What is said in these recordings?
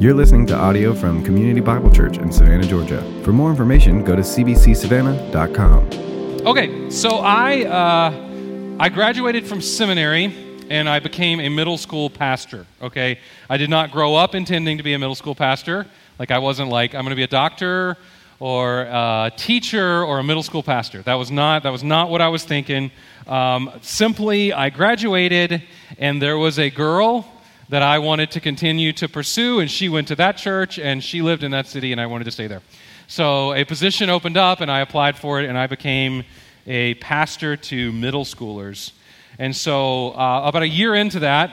You're listening to audio from Community Bible Church in Savannah, Georgia. For more information, go to cbcsavannah.com. Okay, so I uh, I graduated from seminary and I became a middle school pastor. Okay, I did not grow up intending to be a middle school pastor. Like I wasn't like I'm going to be a doctor or a teacher or a middle school pastor. That was not that was not what I was thinking. Um, simply, I graduated and there was a girl that I wanted to continue to pursue, and she went to that church, and she lived in that city, and I wanted to stay there. So a position opened up, and I applied for it, and I became a pastor to middle schoolers. And so uh, about a year into that,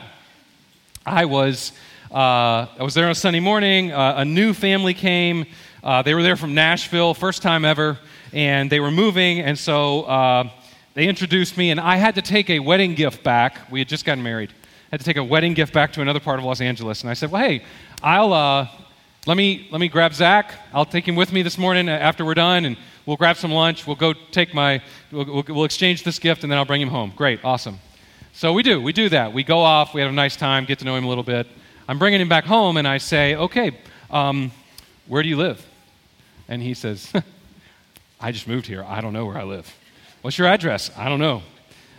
I was uh, I was there on a Sunday morning. Uh, a new family came. Uh, they were there from Nashville, first time ever, and they were moving, and so uh, they introduced me, and I had to take a wedding gift back. We had just gotten married had to take a wedding gift back to another part of Los Angeles. And I said, well, hey, I'll, uh, let, me, let me grab Zach. I'll take him with me this morning after we're done, and we'll grab some lunch. We'll go take my, we'll, we'll, we'll exchange this gift, and then I'll bring him home. Great, awesome. So we do, we do that. We go off, we have a nice time, get to know him a little bit. I'm bringing him back home, and I say, okay, um, where do you live? And he says, I just moved here. I don't know where I live. What's your address? I don't know.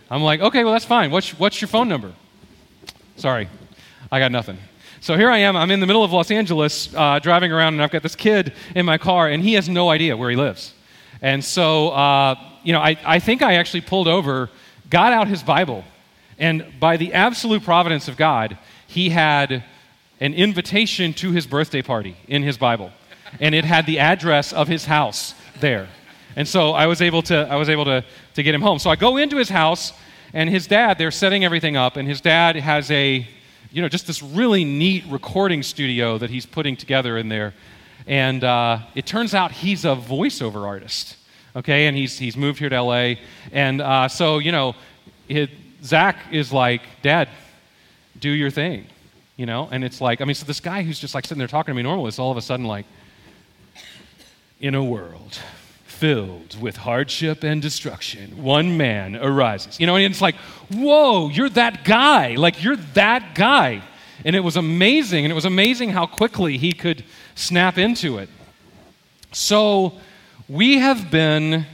I'm like, okay, well, that's fine. What's, what's your phone number? Sorry, I got nothing. So here I am. I'm in the middle of Los Angeles uh, driving around, and I've got this kid in my car, and he has no idea where he lives. And so, uh, you know, I, I think I actually pulled over, got out his Bible, and by the absolute providence of God, he had an invitation to his birthday party in his Bible. And it had the address of his house there. And so I was able to, I was able to, to get him home. So I go into his house, and his dad, they're setting everything up, and his dad has a, you know, just this really neat recording studio that he's putting together in there. And uh, it turns out he's a voiceover artist, okay? And he's, he's moved here to LA. And uh, so, you know, it, Zach is like, Dad, do your thing, you know? And it's like, I mean, so this guy who's just like sitting there talking to me normal is all of a sudden like, in a world filled with hardship and destruction, one man arises. You know, and it's like, whoa, you're that guy. Like, you're that guy. And it was amazing. And it was amazing how quickly he could snap into it. So, we have been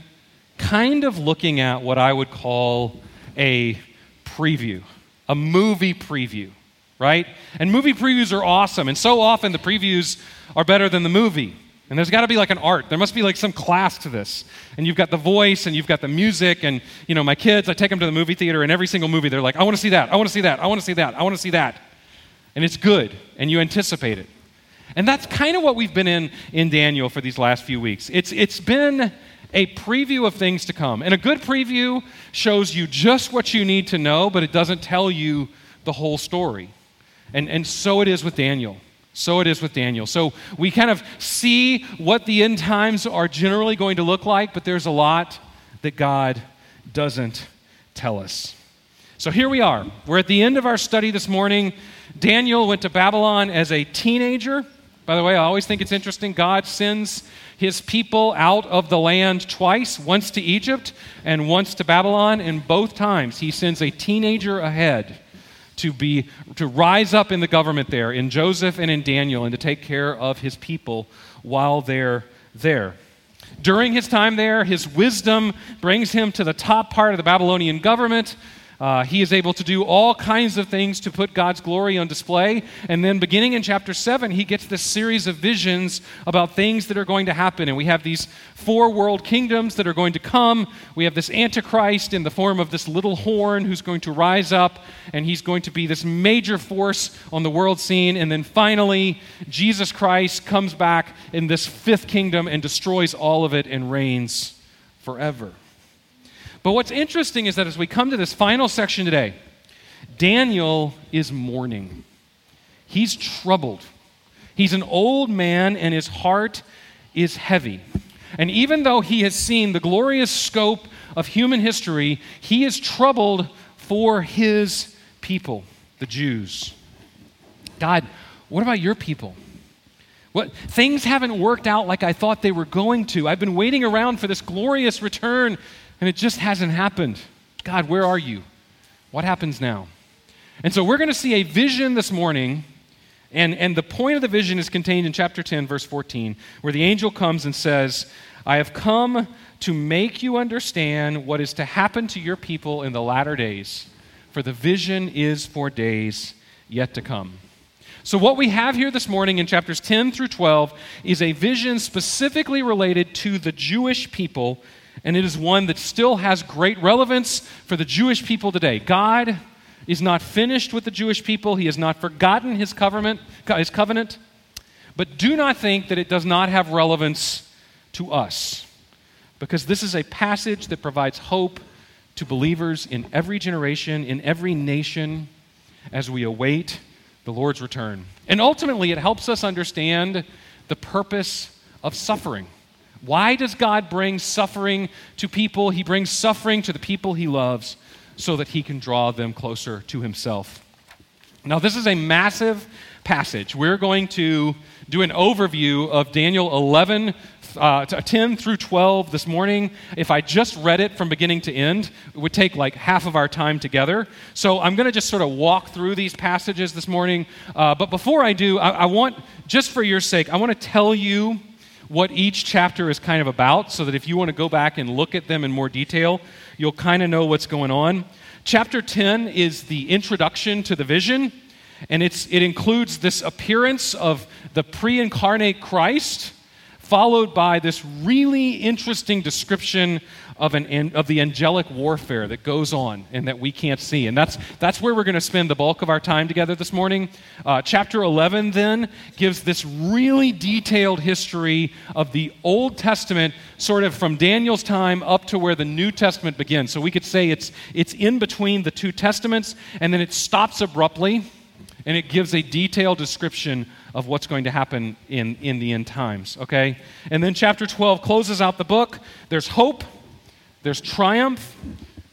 kind of looking at what I would call a preview, a movie preview, right? And movie previews are awesome. And so often the previews are better than the movie. And there's got to be like an art. There must be like some class to this. And you've got the voice and you've got the music. And, you know, my kids, I take them to the movie theater, and every single movie, they're like, I want to see that. I want to see that. I want to see that. I want to see that. And it's good. And you anticipate it. And that's kind of what we've been in in Daniel for these last few weeks. It's, it's been a preview of things to come. And a good preview shows you just what you need to know, but it doesn't tell you the whole story. And, and so it is with Daniel. So it is with Daniel. So we kind of see what the end times are generally going to look like, but there's a lot that God doesn't tell us. So here we are. We're at the end of our study this morning. Daniel went to Babylon as a teenager. By the way, I always think it's interesting. God sends his people out of the land twice once to Egypt and once to Babylon. And both times, he sends a teenager ahead to be to rise up in the government there in Joseph and in Daniel and to take care of his people while they're there. During his time there, his wisdom brings him to the top part of the Babylonian government. Uh, he is able to do all kinds of things to put God's glory on display. And then, beginning in chapter 7, he gets this series of visions about things that are going to happen. And we have these four world kingdoms that are going to come. We have this Antichrist in the form of this little horn who's going to rise up, and he's going to be this major force on the world scene. And then finally, Jesus Christ comes back in this fifth kingdom and destroys all of it and reigns forever. But what's interesting is that as we come to this final section today, Daniel is mourning. He's troubled. He's an old man, and his heart is heavy. And even though he has seen the glorious scope of human history, he is troubled for his people, the Jews. God, what about your people? What, things haven't worked out like I thought they were going to. I've been waiting around for this glorious return and it just hasn't happened. God, where are you? What happens now? And so we're going to see a vision this morning, And, and the point of the vision is contained in chapter 10, verse 14, where the angel comes and says, I have come to make you understand what is to happen to your people in the latter days, for the vision is for days yet to come. So, what we have here this morning in chapters 10 through 12 is a vision specifically related to the Jewish people, and it is one that still has great relevance for the Jewish people today. God is not finished with the Jewish people, He has not forgotten His covenant, his covenant but do not think that it does not have relevance to us, because this is a passage that provides hope to believers in every generation, in every nation, as we await the Lord's return. And ultimately, it helps us understand the purpose of suffering. Why does God bring suffering to people? He brings suffering to the people he loves so that he can draw them closer to himself. Now, this is a massive passage. We're going to do an overview of Daniel 11 uh, 10 through 12 this morning. If I just read it from beginning to end, it would take like half of our time together. So I'm going to just sort of walk through these passages this morning. Uh, but before I do, I, I want, just for your sake, I want to tell you what each chapter is kind of about so that if you want to go back and look at them in more detail, you'll kind of know what's going on. Chapter 10 is the introduction to the vision, and it's, it includes this appearance of the pre incarnate Christ followed by this really interesting description of, an, of the angelic warfare that goes on and that we can't see. And that's, that's where we're going to spend the bulk of our time together this morning. Uh, chapter 11 then gives this really detailed history of the Old Testament, sort of from Daniel's time up to where the New Testament begins. So we could say it's, it's in between the two Testaments, and then it stops abruptly and it gives a detailed description of what's going to happen in, in the end times, okay? And then chapter 12 closes out the book. There's hope, there's triumph,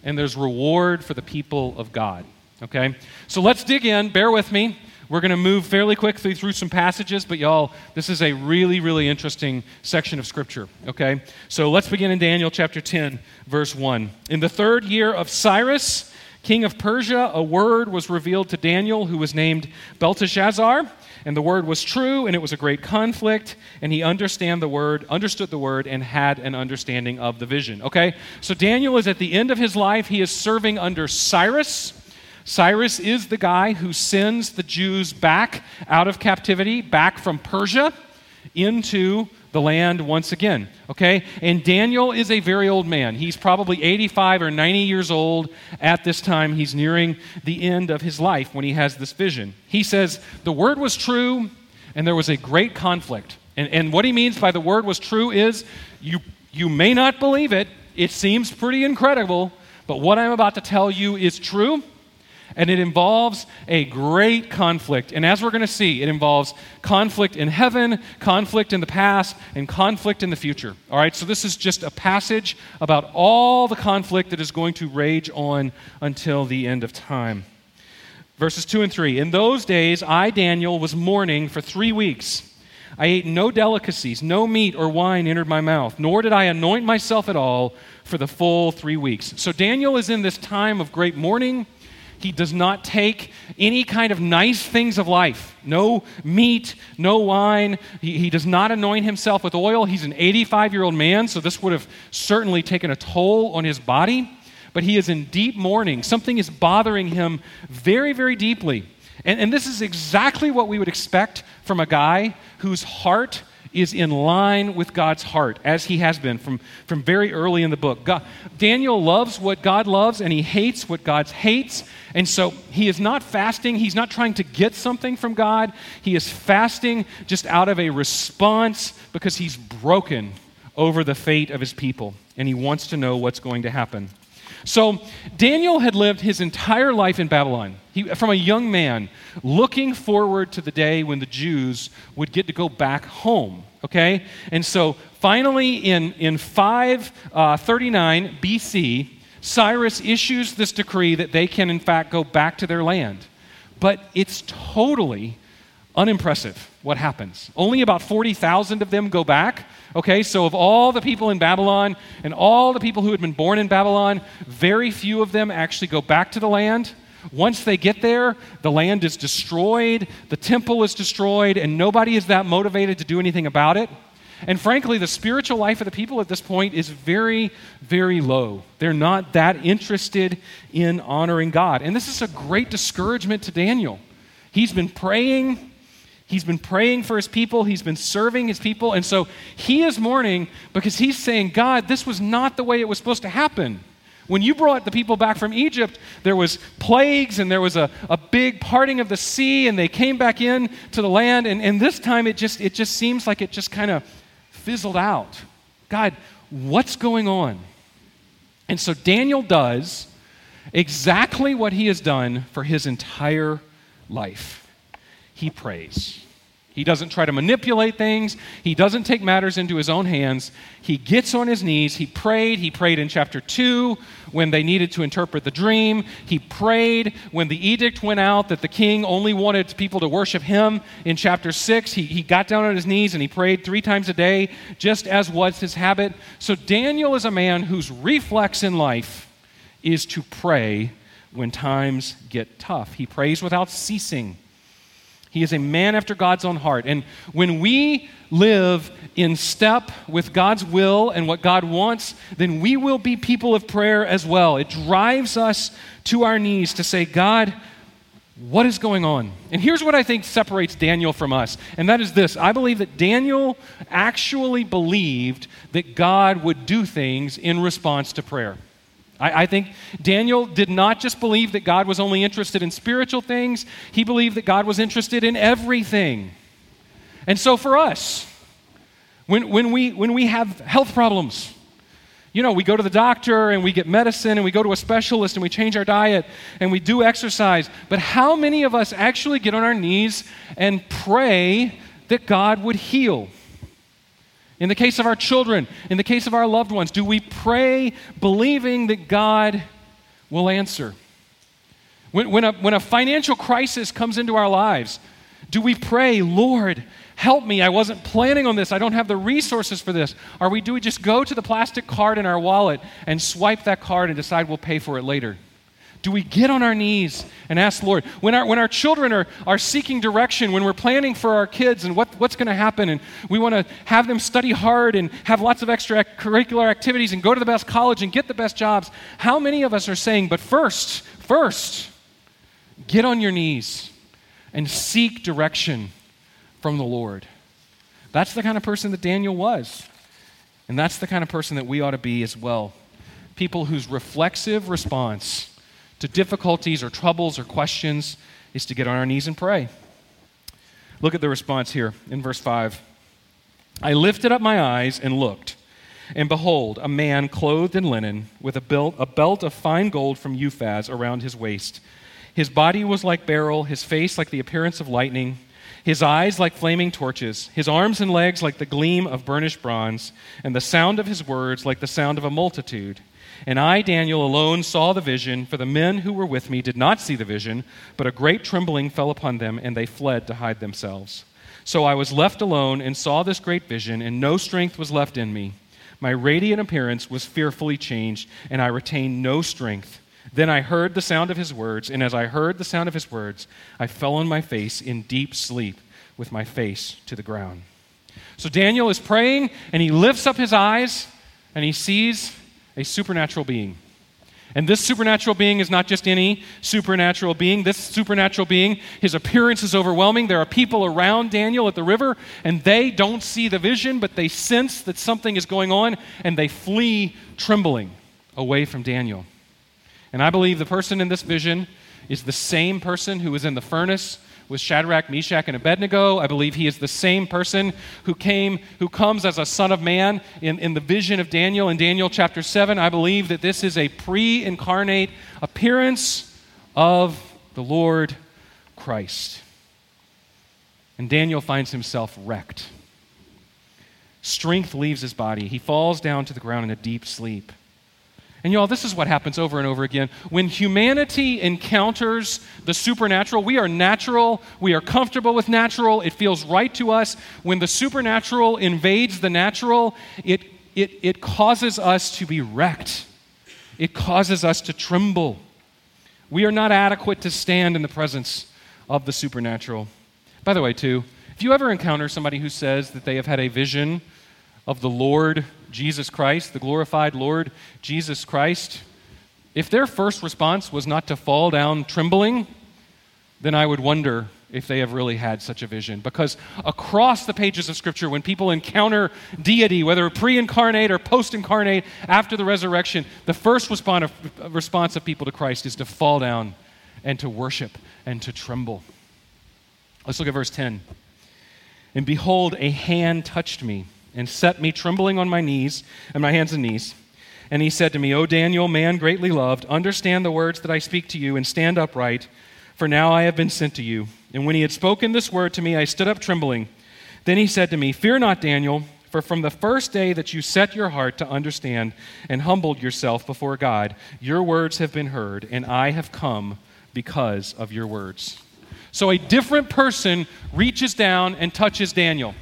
and there's reward for the people of God, okay? So let's dig in. Bear with me. We're going to move fairly quickly through some passages, but y'all, this is a really, really interesting section of Scripture, okay? So let's begin in Daniel chapter 10, verse 1. In the third year of Cyrus, king of Persia, a word was revealed to Daniel, who was named Belteshazzar. And the word was true, and it was a great conflict, and he understand the word, understood the word, and had an understanding of the vision. Okay? So Daniel is at the end of his life. He is serving under Cyrus. Cyrus is the guy who sends the Jews back out of captivity, back from Persia into the land once again. Okay? And Daniel is a very old man. He's probably 85 or 90 years old at this time. He's nearing the end of his life when he has this vision. He says, The word was true, and there was a great conflict. And, and what he means by the word was true is you, you may not believe it, it seems pretty incredible, but what I'm about to tell you is true and it involves a great conflict. And as we're going to see, it involves conflict in heaven, conflict in the past, and conflict in the future. All right, so this is just a passage about all the conflict that is going to rage on until the end of time. Verses 2 and 3 In those days, I, Daniel, was mourning for three weeks. I ate no delicacies, no meat or wine entered my mouth, nor did I anoint myself at all for the full three weeks. So Daniel is in this time of great mourning he does not take any kind of nice things of life no meat, no wine. He, he does not anoint himself with oil. He's an 85 year old man, so this would have certainly taken a toll on his body. But he is in deep mourning. Something is bothering him very, very deeply. And, and this is exactly what we would expect from a guy whose heart is in line with God's heart, as he has been from, from very early in the book. God, Daniel loves what God loves, and he hates what God hates. And so he is not fasting. He's not trying to get something from God. He is fasting just out of a response because he's broken over the fate of his people, and he wants to know what's going to happen. So Daniel had lived his entire life in Babylon. He, from a young man, looking forward to the day when the Jews would get to go back home. Okay? And so finally, in, in 539 uh, BC, Cyrus issues this decree that they can, in fact, go back to their land. But it's totally unimpressive what happens. Only about 40,000 of them go back. Okay, so of all the people in Babylon and all the people who had been born in Babylon, very few of them actually go back to the land. Once they get there, the land is destroyed, the temple is destroyed, and nobody is that motivated to do anything about it. And frankly, the spiritual life of the people at this point is very, very low. They're not that interested in honoring God. And this is a great discouragement to Daniel. He's been praying. He's been praying for his people. He's been serving his people. And so he is mourning because he's saying, God, this was not the way it was supposed to happen. When you brought the people back from Egypt, there was plagues and there was a, a big parting of the sea, and they came back in to the land. And, and this time it just, it just seems like it just kind of fizzled out. God, what's going on? And so Daniel does exactly what he has done for his entire life. He prays. He doesn't try to manipulate things. He doesn't take matters into his own hands. He gets on his knees. He prayed. He prayed in chapter 2 when they needed to interpret the dream. He prayed when the edict went out that the king only wanted people to worship him. In chapter 6, he, he got down on his knees and he prayed three times a day, just as was his habit. So Daniel is a man whose reflex in life is to pray when times get tough. He prays without ceasing. He is a man after God's own heart. And when we live in step with God's will and what God wants, then we will be people of prayer as well. It drives us to our knees to say, God, what is going on? And here's what I think separates Daniel from us, and that is this I believe that Daniel actually believed that God would do things in response to prayer. I, I, think Daniel did not just believe that God was only interested in spiritual things, he believed that God was interested in everything. And so for us, when, when, we, when we have health problems, you know, we go to the doctor and we get medicine and we go to a specialist and we change our diet and we do exercise. But how many of us actually get on our knees and pray that God would heal? In the case of our children, in the case of our loved ones, do we pray believing that God will answer? When, when, a, when a financial crisis comes into our lives, do we pray, Lord, help me? I wasn't planning on this. I don't have the resources for this. Or we, do we just go to the plastic card in our wallet and swipe that card and decide we'll pay for it later? Do we get on our knees and ask the Lord? When our, when our children are, are seeking direction, when we're planning for our kids and what, what's going to happen, and we want to have them study hard and have lots of extracurricular activities and go to the best college and get the best jobs, how many of us are saying, but first, first, get on your knees and seek direction from the Lord? That's the kind of person that Daniel was. And that's the kind of person that we ought to be as well. People whose reflexive response to difficulties or troubles or questions is to get on our knees and pray. Look at the response here in verse 5. I lifted up my eyes and looked, and behold, a man clothed in linen, with a belt, a belt of fine gold from Uphaz around his waist. His body was like beryl, his face like the appearance of lightning, his eyes like flaming torches, his arms and legs like the gleam of burnished bronze, and the sound of his words like the sound of a multitude. And I, Daniel, alone saw the vision, for the men who were with me did not see the vision, but a great trembling fell upon them, and they fled to hide themselves. So I was left alone and saw this great vision, and no strength was left in me. My radiant appearance was fearfully changed, and I retained no strength. Then I heard the sound of his words, and as I heard the sound of his words, I fell on my face in deep sleep with my face to the ground. So Daniel is praying, and he lifts up his eyes, and he sees a supernatural being. And this supernatural being is not just any supernatural being. This supernatural being, his appearance is overwhelming. There are people around Daniel at the river, and they don't see the vision, but they sense that something is going on, and they flee trembling away from Daniel. And I believe the person in this vision is the same person who was in the furnace with Shadrach, Meshach, and Abednego. I believe he is the same person who came, who comes as a son of man in, in the vision of Daniel in Daniel chapter 7. I believe that this is a pre incarnate appearance of the Lord Christ. And Daniel finds himself wrecked. Strength leaves his body. He falls down to the ground in a deep sleep. And y'all, this is what happens over and over again. When humanity encounters the supernatural, we are natural, we are comfortable with natural, it feels right to us. When the supernatural invades the natural, it, it, it causes us to be wrecked, it causes us to tremble. We are not adequate to stand in the presence of the supernatural. By the way, too, if you ever encounter somebody who says that they have had a vision of the Lord Jesus Christ, the glorified Lord Jesus Christ, if their first response was not to fall down trembling, then I would wonder if they have really had such a vision. Because across the pages of Scripture, when people encounter deity, whether pre incarnate or post incarnate, after the resurrection, the first response of people to Christ is to fall down and to worship and to tremble. Let's look at verse 10. And behold, a hand touched me and set me trembling on my knees and my hands and knees. And he said to me, O Daniel, man greatly loved, understand the words that I speak to you and stand upright, for now I have been sent to you. And when he had spoken this word to me, I stood up trembling. Then he said to me, Fear not, Daniel, for from the first day that you set your heart to understand and humbled yourself before God, your words have been heard, and I have come because of your words. So a different person reaches down and touches Daniel,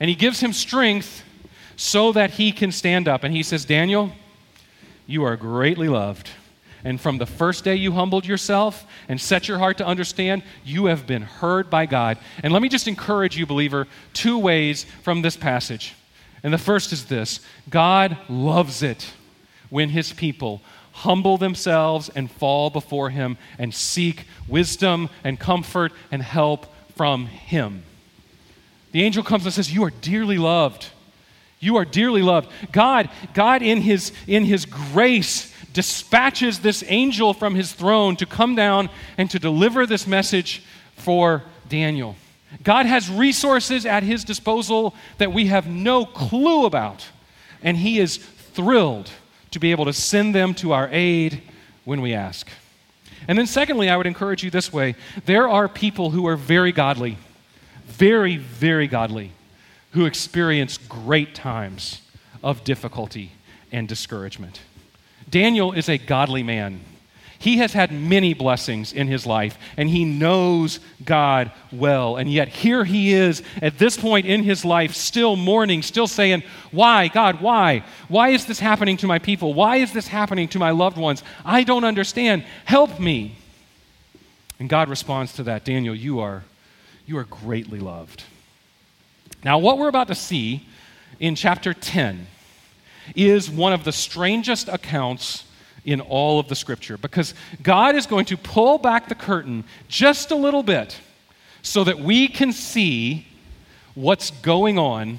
and he gives him strength so that he can stand up. And he says, Daniel, you are greatly loved. And from the first day you humbled yourself and set your heart to understand, you have been heard by God. And let me just encourage you, believer, two ways from this passage. And the first is this God loves it when his people humble themselves and fall before him and seek wisdom and comfort and help from him. The angel comes and says, You are dearly loved. You are dearly loved. God, God in his, in his grace dispatches this angel from his throne to come down and to deliver this message for Daniel. God has resources at his disposal that we have no clue about, and he is thrilled to be able to send them to our aid when we ask. And then, secondly, I would encourage you this way there are people who are very godly, very, very godly, who experience great times of difficulty and discouragement. Daniel is a godly man. He has had many blessings in his life, and he knows God well. And yet, here he is at this point in his life, still mourning, still saying, Why, God, why? Why is this happening to my people? Why is this happening to my loved ones? I don't understand. Help me. And God responds to that Daniel, you are, you are greatly loved. Now, what we're about to see in chapter 10 is one of the strangest accounts in all of the scripture because God is going to pull back the curtain just a little bit so that we can see what's going on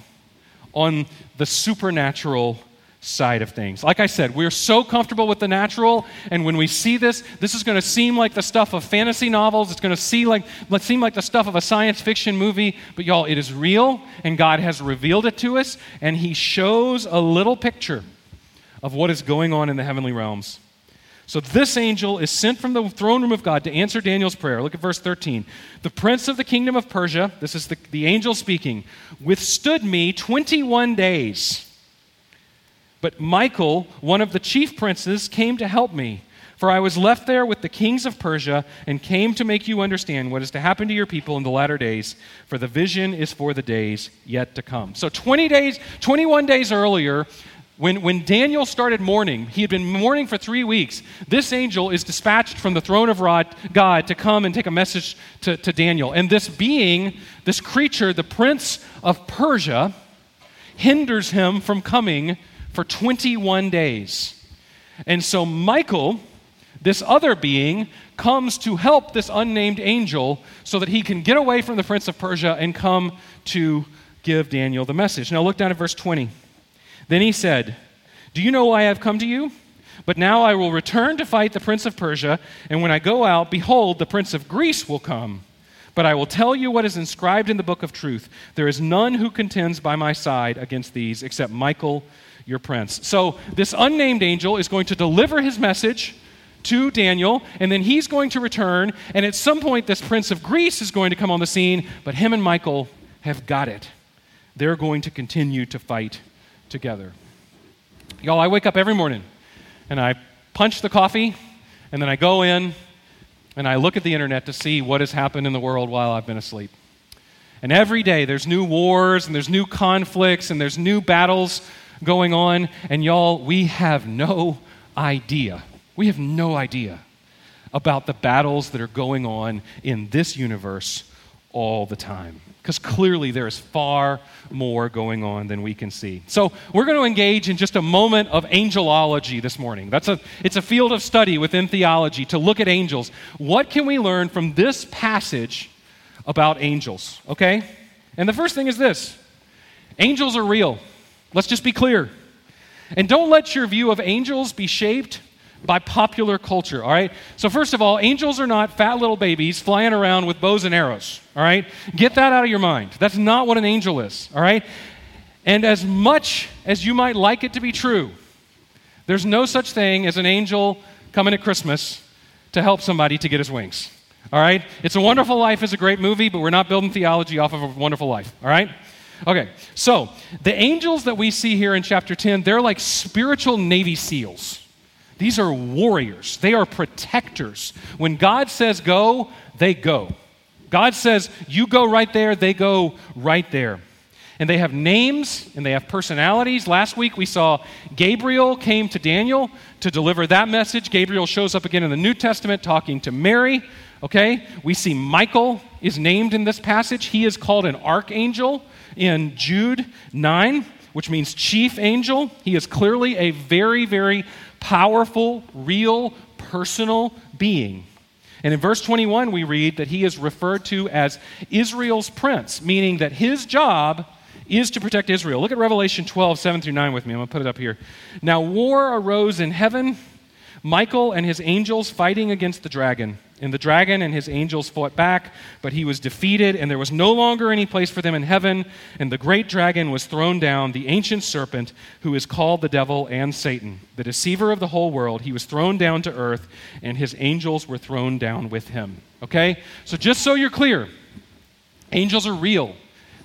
on the supernatural side of things. Like I said, we're so comfortable with the natural, and when we see this, this is going to seem like the stuff of fantasy novels. It's going to see like, seem like the stuff of a science fiction movie, but y'all, it is real, and God has revealed it to us, and He shows a little picture of what is going on in the heavenly realms. So this angel is sent from the throne room of God to answer Daniel's prayer. Look at verse 13. The prince of the kingdom of Persia, this is the, the angel speaking, withstood me 21 days. But Michael, one of the chief princes, came to help me. For I was left there with the kings of Persia and came to make you understand what is to happen to your people in the latter days, for the vision is for the days yet to come. So 20 days, 21 days earlier, when, when Daniel started mourning, he had been mourning for three weeks. This angel is dispatched from the throne of God to come and take a message to, to Daniel. And this being, this creature, the prince of Persia, hinders him from coming for 21 days. And so Michael, this other being, comes to help this unnamed angel so that he can get away from the prince of Persia and come to give Daniel the message. Now look down at verse 20. Then he said, Do you know why I have come to you? But now I will return to fight the prince of Persia, and when I go out, behold, the prince of Greece will come. But I will tell you what is inscribed in the book of truth. There is none who contends by my side against these except Michael your prince. So, this unnamed angel is going to deliver his message to Daniel, and then he's going to return. And at some point, this prince of Greece is going to come on the scene, but him and Michael have got it. They're going to continue to fight together. Y'all, I wake up every morning and I punch the coffee, and then I go in and I look at the internet to see what has happened in the world while I've been asleep. And every day there's new wars and there's new conflicts and there's new battles going on. And y'all, we have no idea. We have no idea about the battles that are going on in this universe all the time. Because clearly there is far more going on than we can see. So we're going to engage in just a moment of angelology this morning. That's a, it's a field of study within theology to look at angels. What can we learn from this passage about angels? Okay? And the first thing is this angels are real. Let's just be clear. And don't let your view of angels be shaped by popular culture, all right? So, first of all, angels are not fat little babies flying around with bows and arrows, all right? Get that out of your mind. That's not what an angel is, all right? And as much as you might like it to be true, there's no such thing as an angel coming at Christmas to help somebody to get his wings, all right? It's a Wonderful Life is a great movie, but we're not building theology off of a wonderful life, all right? Okay, so the angels that we see here in chapter 10, they're like spiritual Navy SEALs. These are warriors, they are protectors. When God says go, they go. God says, you go right there, they go right there. And they have names and they have personalities. Last week we saw Gabriel came to Daniel to deliver that message. Gabriel shows up again in the New Testament talking to Mary. Okay? We see Michael is named in this passage. He is called an archangel in Jude 9, which means chief angel. He is clearly a very, very powerful, real, personal being. And in verse 21, we read that he is referred to as Israel's prince, meaning that his job is to protect Israel. Look at Revelation 12, 7 through 9 with me. I'm going to put it up here. Now, war arose in heaven, Michael and his angels fighting against the dragon. And the dragon and his angels fought back, but he was defeated, and there was no longer any place for them in heaven. And the great dragon was thrown down, the ancient serpent, who is called the devil and Satan, the deceiver of the whole world. He was thrown down to earth, and his angels were thrown down with him. Okay? So just so you're clear, angels are real,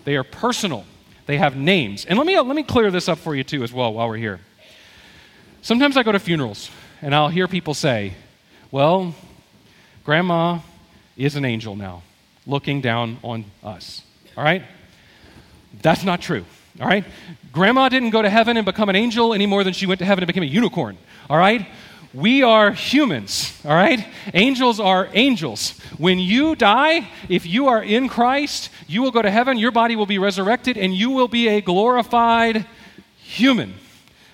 they are personal, they have names. And let me, uh, let me clear this up for you, too, as well, while we're here. Sometimes I go to funerals, and I'll hear people say, well, Grandma is an angel now, looking down on us. All right? That's not true. All right? Grandma didn't go to heaven and become an angel any more than she went to heaven and became a unicorn. All right? We are humans, all right? Angels are angels. When you die, if you are in Christ, you will go to heaven, your body will be resurrected, and you will be a glorified human.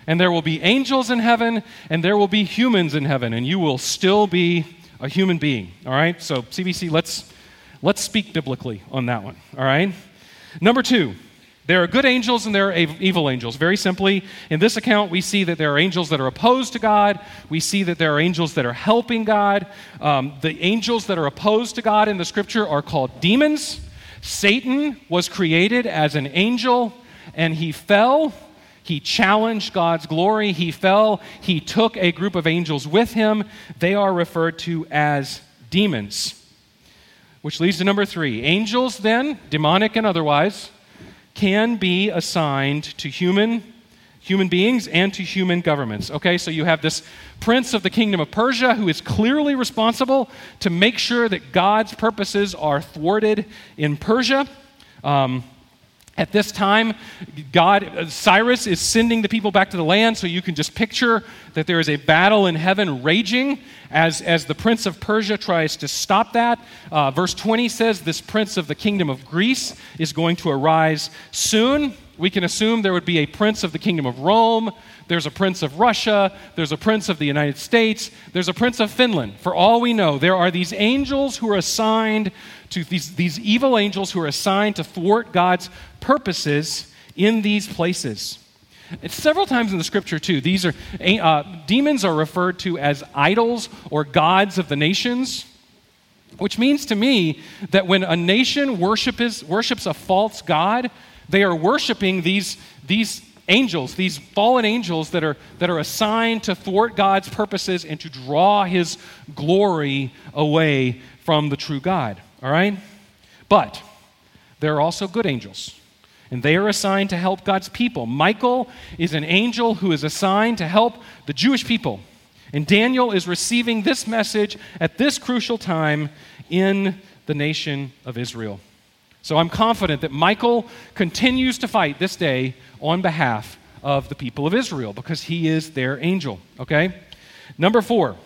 And there will be angels in heaven, and there will be humans in heaven, and you will still be a human being. All right? So, CBC, let's, let's speak biblically on that one. All right? Number two, there are good angels and there are evil angels. Very simply, in this account, we see that there are angels that are opposed to God. We see that there are angels that are helping God. Um, the angels that are opposed to God in the scripture are called demons. Satan was created as an angel and he fell he challenged God's glory. He fell. He took a group of angels with him. They are referred to as demons. Which leads to number three. Angels, then, demonic and otherwise, can be assigned to human human beings and to human governments. Okay, so you have this prince of the kingdom of Persia who is clearly responsible to make sure that God's purposes are thwarted in Persia. Um, at this time, God, uh, Cyrus is sending the people back to the land, so you can just picture that there is a battle in heaven raging as, as the prince of Persia tries to stop that. Uh, verse 20 says this prince of the kingdom of Greece is going to arise soon. We can assume there would be a prince of the kingdom of Rome, there's a prince of Russia, there's a prince of the United States, there's a prince of Finland. For all we know, there are these angels who are assigned to these, these evil angels who are assigned to thwart God's purposes in these places. It's several times in the scripture, too. These are uh, demons are referred to as idols or gods of the nations, which means to me that when a nation worship is, worships a false god, they are worshiping these, these angels, these fallen angels that are, that are assigned to thwart God's purposes and to draw his glory away from the true God. All right? But there are also good angels, and they are assigned to help God's people. Michael is an angel who is assigned to help the Jewish people. And Daniel is receiving this message at this crucial time in the nation of Israel. So I'm confident that Michael continues to fight this day on behalf of the people of Israel because he is their angel. Okay? Number four,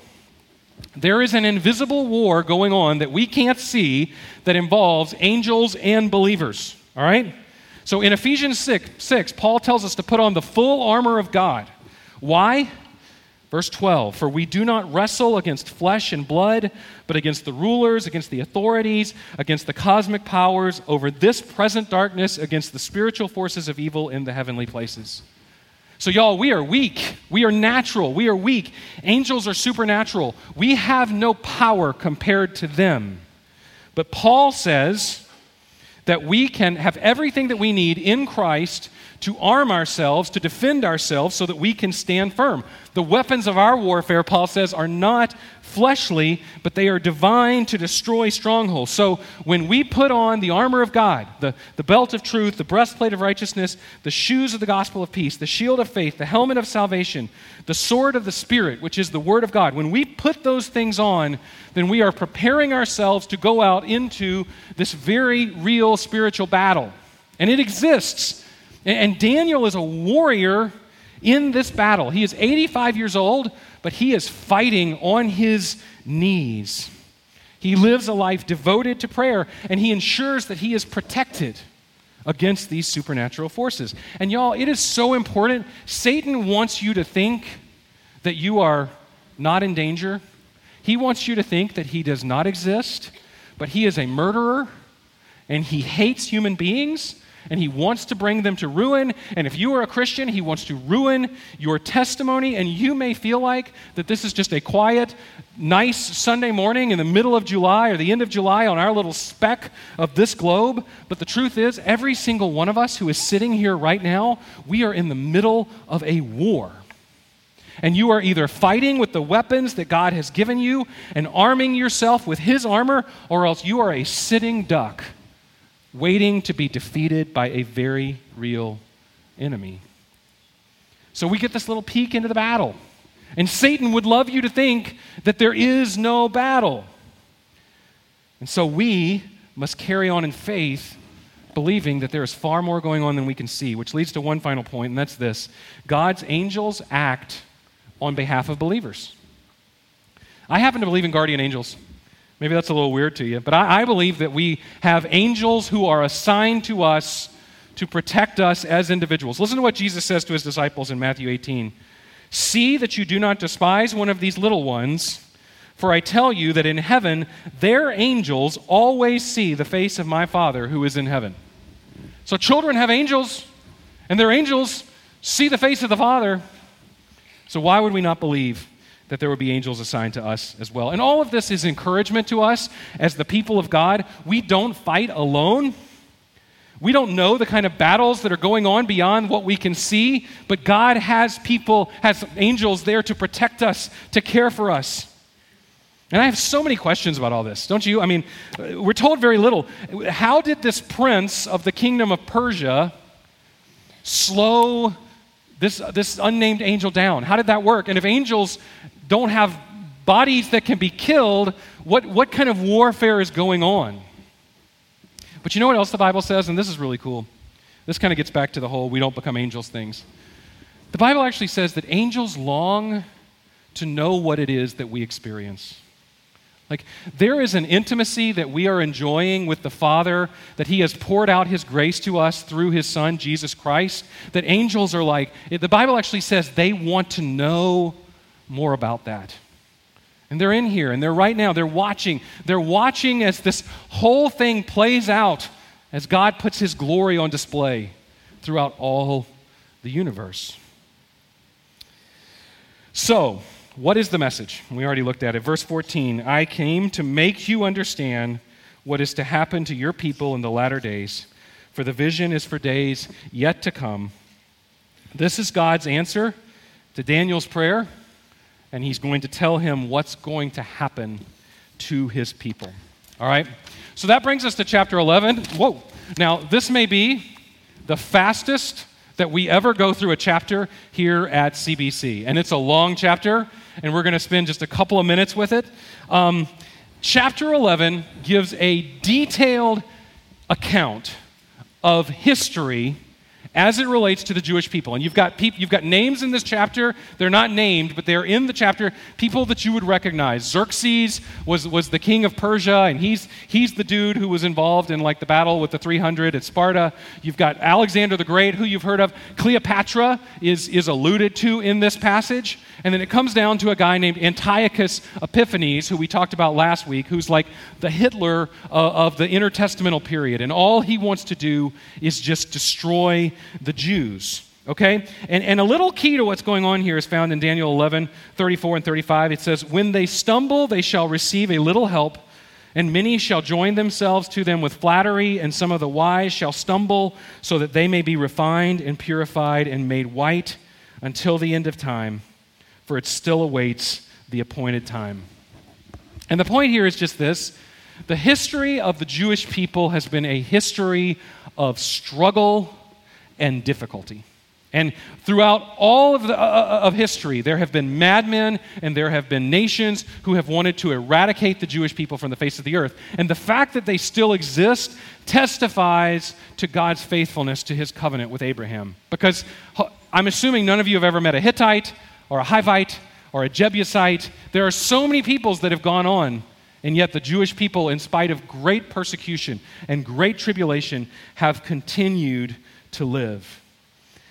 There is an invisible war going on that we can't see that involves angels and believers. All right? So in Ephesians 6, 6, Paul tells us to put on the full armor of God. Why? Verse 12 For we do not wrestle against flesh and blood, but against the rulers, against the authorities, against the cosmic powers over this present darkness, against the spiritual forces of evil in the heavenly places. So, y'all, we are weak. We are natural. We are weak. Angels are supernatural. We have no power compared to them. But Paul says, that we can have everything that we need in Christ to arm ourselves, to defend ourselves, so that we can stand firm. The weapons of our warfare, Paul says, are not fleshly, but they are divine to destroy strongholds. So when we put on the armor of God, the, the belt of truth, the breastplate of righteousness, the shoes of the gospel of peace, the shield of faith, the helmet of salvation, the sword of the Spirit, which is the word of God, when we put those things on, then we are preparing ourselves to go out into this very real spiritual battle. And it exists. And Daniel is a warrior in this battle. He is 85 years old, but he is fighting on his knees. He lives a life devoted to prayer, and he ensures that he is protected against these supernatural forces. And y'all, it is so important. Satan wants you to think that you are not in danger. He wants you to think that he does not exist, but he is a murderer and he hates human beings and he wants to bring them to ruin. And if you are a Christian, he wants to ruin your testimony. And you may feel like that this is just a quiet, nice Sunday morning in the middle of July or the end of July on our little speck of this globe. But the truth is, every single one of us who is sitting here right now, we are in the middle of a war. And you are either fighting with the weapons that God has given you and arming yourself with His armor, or else you are a sitting duck waiting to be defeated by a very real enemy. So we get this little peek into the battle. And Satan would love you to think that there is no battle. And so we must carry on in faith, believing that there is far more going on than we can see, which leads to one final point, and that's this God's angels act on behalf of believers. I happen to believe in guardian angels. Maybe that's a little weird to you, but I, I, believe that we have angels who are assigned to us to protect us as individuals. Listen to what Jesus says to his disciples in Matthew 18 See that you do not despise one of these little ones, for I tell you that in heaven their angels always see the face of my Father who is in heaven. So children have angels, and their angels see the face of the Father. So why would we not believe that there would be angels assigned to us as well. And all of this is encouragement to us as the people of God. We don't fight alone. We don't know the kind of battles that are going on beyond what we can see, but God has people, has angels there to protect us, to care for us. And I have so many questions about all this, don't you? I mean, we're told very little. How did this prince of the kingdom of Persia slow this, this unnamed angel down? How did that work? And if angels don't have bodies that can be killed, what, what kind of warfare is going on? But you know what else the Bible says? And this is really cool. This kind of gets back to the whole we don't become angels things. The Bible actually says that angels long to know what it is that we experience. Like, there is an intimacy that we are enjoying with the Father, that He has poured out His grace to us through His Son, Jesus Christ, that angels are like, the Bible actually says they want to know more about that. And they're in here and they're right now, they're watching. They're watching as this whole thing plays out as God puts his glory on display throughout all the universe. So, what is the message? We already looked at it. Verse 14 I came to make you understand what is to happen to your people in the latter days, for the vision is for days yet to come. This is God's answer to Daniel's prayer and he's going to tell him what's going to happen to his people. All right? So that brings us to chapter 11. Whoa. Now, this may be the fastest that we ever go through a chapter here at CBC. And it's a long chapter, and we're going to spend just a couple of minutes with it. Um, chapter 11 gives a detailed account of history as it relates to the Jewish people. And you've got, peop- you've got names in this chapter. They're not named, but they're in the chapter. People that you would recognize. Xerxes was, was the king of Persia, and he's, he's the dude who was involved in like the battle with the 300 at Sparta. You've got Alexander the Great, who you've heard of. Cleopatra is, is alluded to in this passage. And then it comes down to a guy named Antiochus Epiphanes, who we talked about last week, who's like the Hitler uh, of the intertestamental period. And all he wants to do is just destroy the Jews. Okay? And, and a little key to what's going on here is found in Daniel 11, 34 and 35. It says, When they stumble, they shall receive a little help, and many shall join themselves to them with flattery, and some of the wise shall stumble, so that they may be refined and purified and made white until the end of time, for it still awaits the appointed time. And the point here is just this the history of the Jewish people has been a history of struggle and difficulty. And throughout all of, the, uh, uh, of history, there have been madmen and there have been nations who have wanted to eradicate the Jewish people from the face of the earth. And the fact that they still exist testifies to God's faithfulness to his covenant with Abraham. Because I'm assuming none of you have ever met a Hittite or a Hivite or a Jebusite. There are so many peoples that have gone on and yet, the Jewish people, in spite of great persecution and great tribulation, have continued to live.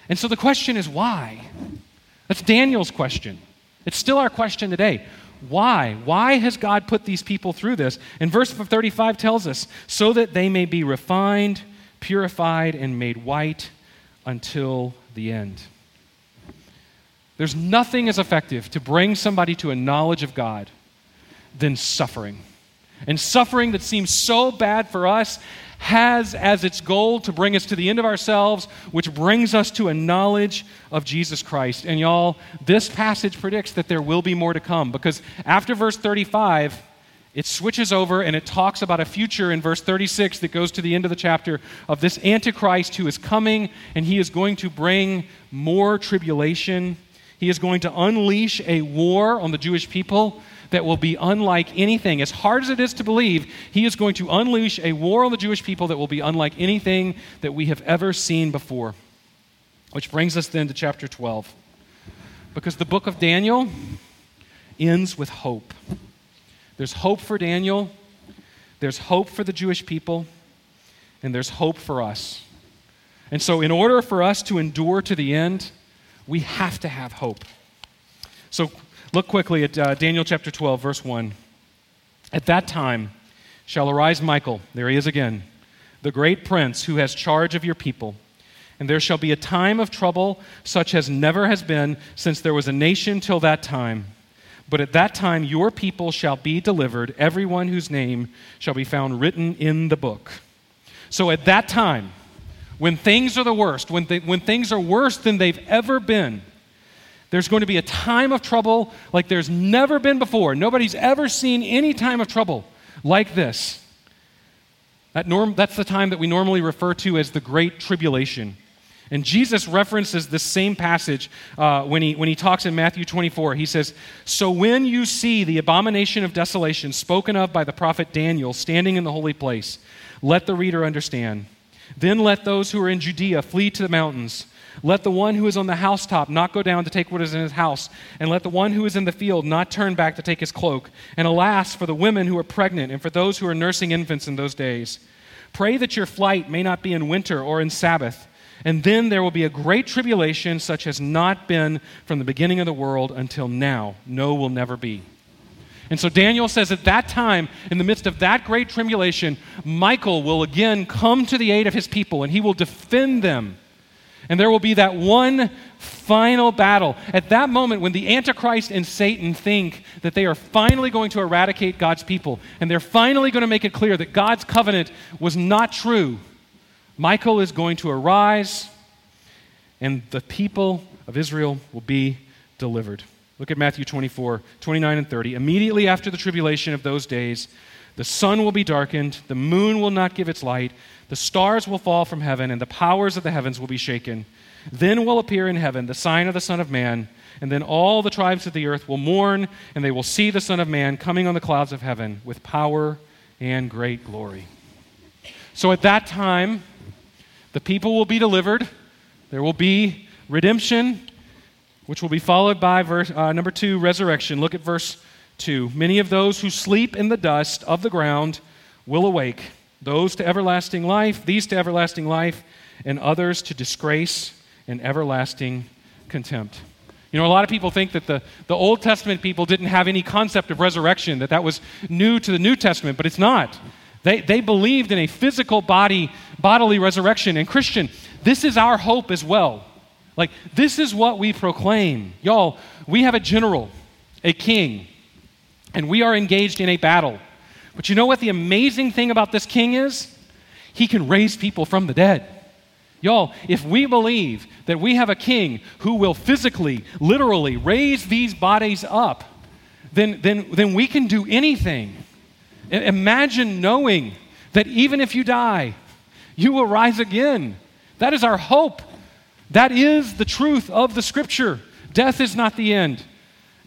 And so the question is why? That's Daniel's question. It's still our question today. Why? Why has God put these people through this? And verse 35 tells us so that they may be refined, purified, and made white until the end. There's nothing as effective to bring somebody to a knowledge of God than suffering. And suffering that seems so bad for us has as its goal to bring us to the end of ourselves, which brings us to a knowledge of Jesus Christ. And y'all, this passage predicts that there will be more to come because after verse 35, it switches over and it talks about a future in verse 36 that goes to the end of the chapter of this Antichrist who is coming and he is going to bring more tribulation. He is going to unleash a war on the Jewish people that will be unlike anything. As hard as it is to believe, he is going to unleash a war on the Jewish people that will be unlike anything that we have ever seen before. Which brings us then to chapter 12. Because the book of Daniel ends with hope. There's hope for Daniel, there's hope for the Jewish people, and there's hope for us. And so, in order for us to endure to the end, we have to have hope. So, Look quickly at uh, Daniel chapter 12, verse 1. At that time shall arise Michael, there he is again, the great prince who has charge of your people. And there shall be a time of trouble such as never has been since there was a nation till that time. But at that time your people shall be delivered, everyone whose name shall be found written in the book. So at that time, when things are the worst, when, when things are worse than they've ever been, there's going to be a time of trouble like there's never been before. Nobody's ever seen any time of trouble like this. That norm, that's the time that we normally refer to as the Great Tribulation. And Jesus references this same passage uh, when, he, when he talks in Matthew 24. He says, So when you see the abomination of desolation spoken of by the prophet Daniel standing in the holy place, let the reader understand. Then let those who are in Judea flee to the mountains. Let the one who is on the housetop not go down to take what is in his house, and let the one who is in the field not turn back to take his cloak. And alas, for the women who are pregnant and for those who are nursing infants in those days. Pray that your flight may not be in winter or in Sabbath. And then there will be a great tribulation, such as not been from the beginning of the world until now. No, will never be. And so Daniel says at that time, in the midst of that great tribulation, Michael will again come to the aid of his people and he will defend them and there will be that one final battle. At that moment, when the Antichrist and Satan think that they are finally going to eradicate God's people, and they're finally going to make it clear that God's covenant was not true, Michael is going to arise, and the people of Israel will be delivered. Look at Matthew 24, 29 and 30. Immediately after the tribulation of those days, the sun will be darkened, the moon will not give its light, the stars will fall from heaven, and the powers of the heavens will be shaken. Then will appear in heaven the sign of the Son of Man, and then all the tribes of the earth will mourn, and they will see the Son of Man coming on the clouds of heaven with power and great glory. So at that time, the people will be delivered, there will be redemption, which will be followed by verse uh, number two, resurrection. Look at verse two. Many of those who sleep in the dust of the ground will awake, those to everlasting life, these to everlasting life, and others to disgrace and everlasting contempt. You know, a lot of people think that the, the Old Testament people didn't have any concept of resurrection, that that was new to the New Testament, but it's not. They, they believed in a physical body, bodily resurrection. And Christian, this is our hope as well. Like, this is what we proclaim. Y'all, we have a general, a king, and we are engaged in a battle. But you know what the amazing thing about this king is? He can raise people from the dead. Y'all, if we believe that we have a king who will physically, literally raise these bodies up, then, then, then we can do anything. Imagine knowing that even if you die, you will rise again. That is our hope. That is the truth of the scripture. Death is not the end.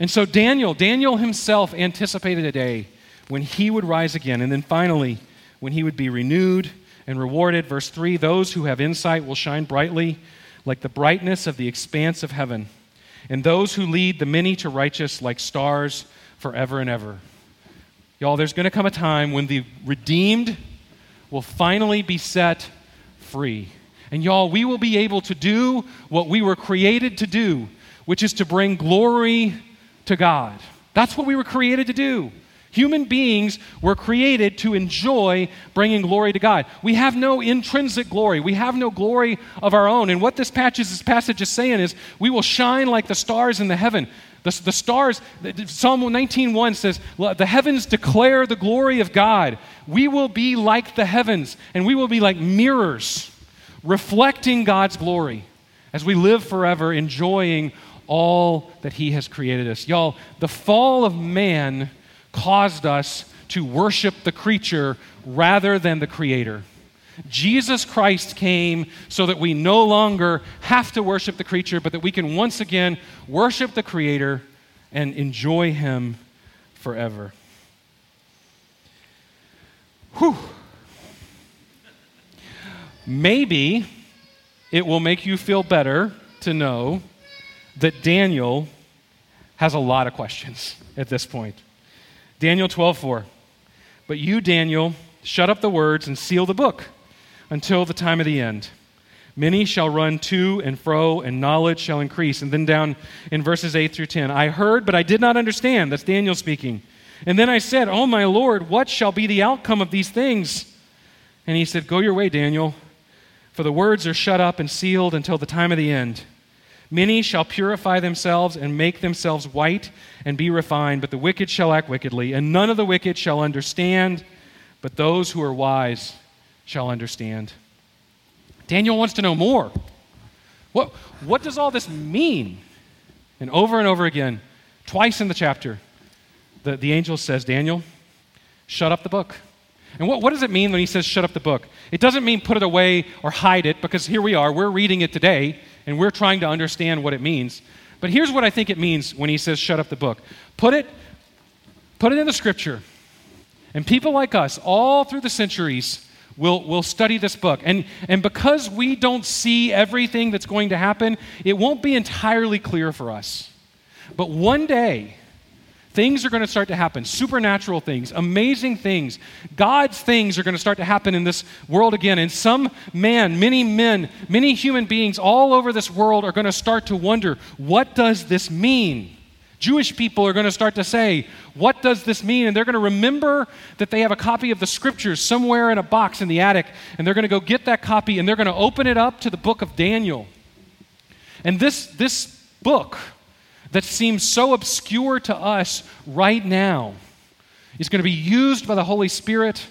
And so Daniel, Daniel himself anticipated a day when he would rise again. And then finally, when he would be renewed and rewarded. Verse 3 Those who have insight will shine brightly like the brightness of the expanse of heaven, and those who lead the many to righteous like stars forever and ever. Y'all, there's going to come a time when the redeemed will finally be set free. And y'all, we will be able to do what we were created to do, which is to bring glory to God. That's what we were created to do. Human beings were created to enjoy bringing glory to God. We have no intrinsic glory. We have no glory of our own. And what this passage, is saying is we will shine like the stars in the heaven. The, the stars, Psalm 19.1 says, the heavens declare the glory of God. We will be like the heavens, and we will be like mirrors reflecting God's glory as we live forever enjoying all that He has created us. Y'all, the fall of man caused us to worship the creature rather than the Creator. Jesus Christ came so that we no longer have to worship the creature, but that we can once again worship the Creator and enjoy Him forever. Whew. Maybe it will make you feel better to know that Daniel has a lot of questions at this point. Daniel 12:4. But you, Daniel, shut up the words and seal the book until the time of the end. Many shall run to and fro, and knowledge shall increase. And then down in verses 8 through 10, I heard, but I did not understand. That's Daniel speaking. And then I said, Oh, my Lord, what shall be the outcome of these things? And he said, Go your way, Daniel, for the words are shut up and sealed until the time of the end. Many shall purify themselves and make themselves white and be refined, but the wicked shall act wickedly, and none of the wicked shall understand, but those who are wise shall understand. Daniel wants to know more. What, what does all this mean? And over and over again, twice in the chapter, the, the angel says, Daniel, shut up the book. And what, what does it mean when he says shut up the book? It doesn't mean put it away or hide it, because here we are, we're reading it today, and we're trying to understand what it means. But here's what I think it means when he says shut up the book put it, put it in the scripture. And people like us, all through the centuries, will will study this book. And, and because we don't see everything that's going to happen, it won't be entirely clear for us. But one day, things are going to start to happen supernatural things, amazing things. God's things are going to start to happen in this world again. And some man, many men, many human beings all over this world are going to start to wonder what does this mean? Jewish people are going to start to say, What does this mean? And they're going to remember that they have a copy of the scriptures somewhere in a box in the attic, and they're going to go get that copy and they're going to open it up to the book of Daniel. And this, this book that seems so obscure to us right now is going to be used by the Holy Spirit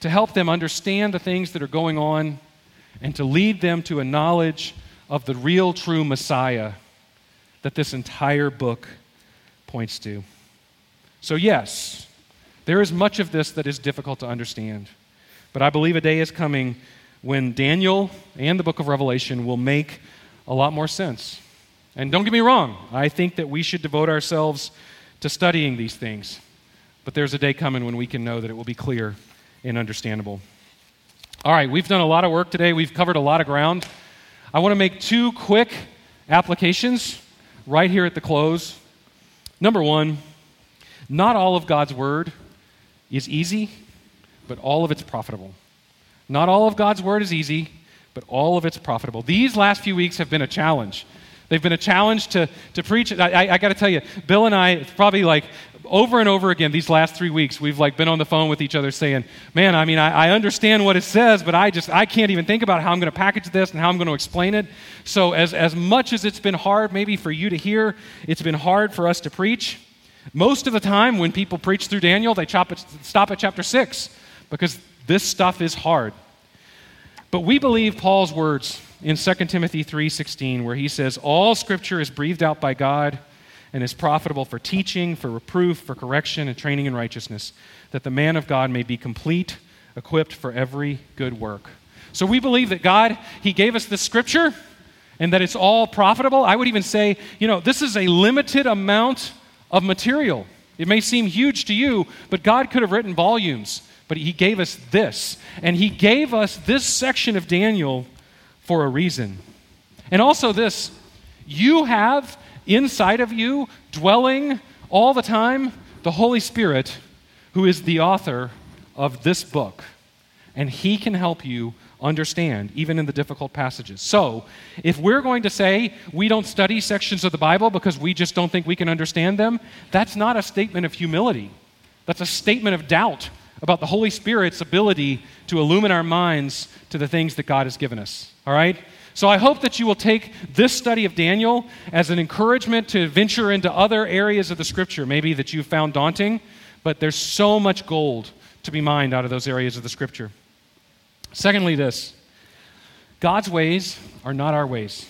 to help them understand the things that are going on and to lead them to a knowledge of the real, true Messiah that this entire book points to. So, yes, there is much of this that is difficult to understand. But I believe a day is coming when Daniel and the book of Revelation will make a lot more sense. And don't get me wrong, I think that we should devote ourselves to studying these things. But there's a day coming when we can know that it will be clear and understandable. All right, we've done a lot of work today. We've covered a lot of ground. I want to make two quick applications right here at the close. Number one, not all of God's word is easy, but all of it's profitable. Not all of God's word is easy, but all of it's profitable. These last few weeks have been a challenge. They've been a challenge to, to preach. I, I, I got to tell you, Bill and I, probably like over and over again these last three weeks, we've like been on the phone with each other saying, man, I mean, I, I understand what it says, but I just, I can't even think about how I'm going to package this and how I'm going to explain it. So as, as much as it's been hard maybe for you to hear, it's been hard for us to preach. Most of the time when people preach through Daniel, they chop it, stop at chapter 6 because this stuff is hard. But we believe Paul's words in 2 Timothy 3:16 where he says all scripture is breathed out by God and is profitable for teaching, for reproof, for correction and training in righteousness, that the man of God may be complete, equipped for every good work. So we believe that God he gave us the scripture and that it's all profitable. I would even say, you know, this is a limited amount of material. It may seem huge to you, but God could have written volumes but he gave us this. And he gave us this section of Daniel for a reason. And also, this you have inside of you, dwelling all the time, the Holy Spirit, who is the author of this book. And he can help you understand, even in the difficult passages. So, if we're going to say we don't study sections of the Bible because we just don't think we can understand them, that's not a statement of humility. That's a statement of doubt about the Holy Spirit's ability to illumine our minds to the things that God has given us. All right? So I hope that you will take this study of Daniel as an encouragement to venture into other areas of the scripture, maybe that you've found daunting, but there's so much gold to be mined out of those areas of the scripture. Secondly, this God's ways are not our ways.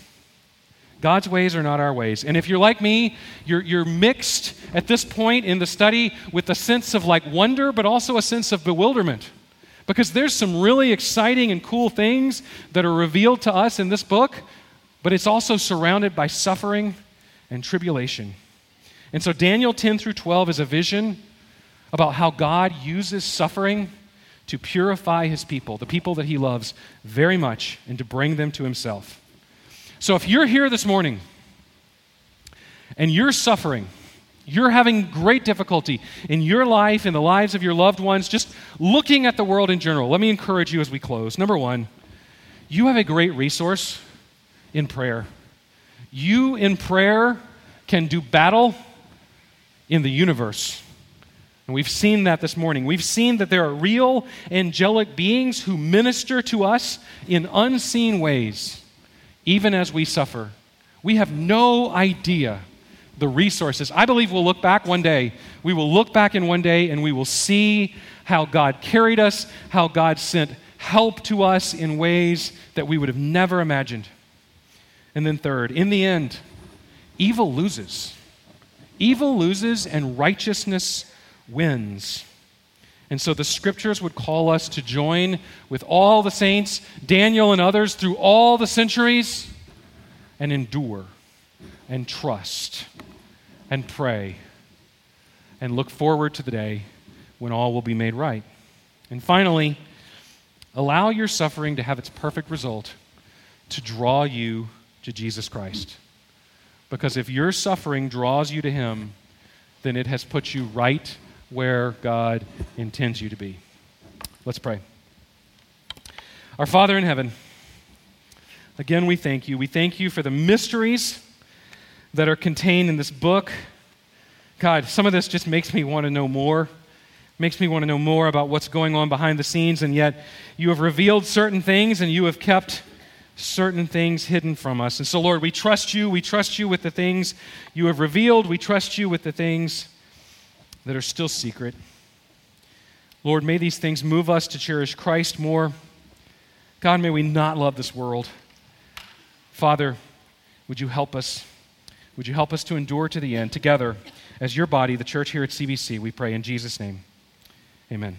God's ways are not our ways. And if you're like me, you're, you're mixed at this point in the study with a sense of like wonder, but also a sense of bewilderment. Because there's some really exciting and cool things that are revealed to us in this book, but it's also surrounded by suffering and tribulation. And so Daniel 10 through 12 is a vision about how God uses suffering to purify his people, the people that he loves very much, and to bring them to himself. So if you're here this morning and you're suffering, you're having great difficulty in your life, in the lives of your loved ones, just looking at the world in general, let me encourage you as we close. Number one, you have a great resource in prayer. You in prayer can do battle in the universe. And we've seen that this morning. We've seen that there are real angelic beings who minister to us in unseen ways even as we suffer. We have no idea the resources. I believe we'll look back one day. We will look back in one day and we will see how God carried us, how God sent help to us in ways that we would have never imagined. And then, third, in the end, evil loses. Evil loses and righteousness wins. And so the scriptures would call us to join with all the saints, Daniel and others, through all the centuries and endure and trust and pray and look forward to the day when all will be made right. And finally, allow your suffering to have its perfect result to draw you to Jesus Christ. Because if your suffering draws you to Him, then it has put you right where God intends you to be. Let's pray. Our Father in heaven, again, we thank you. We thank you for the mysteries that are contained in this book. God, some of this just makes me want to know more, makes me want to know more about what's going on behind the scenes, and yet you have revealed certain things and you have kept certain things hidden from us. And so, Lord, we trust you. We trust you with the things you have revealed. We trust you with the things that are still secret. Lord, may these things move us to cherish Christ more. God, may we not love this world. Father, would you help us? Would you help us to endure to the end together as your body, the church here at CBC? We pray in Jesus' name. Amen.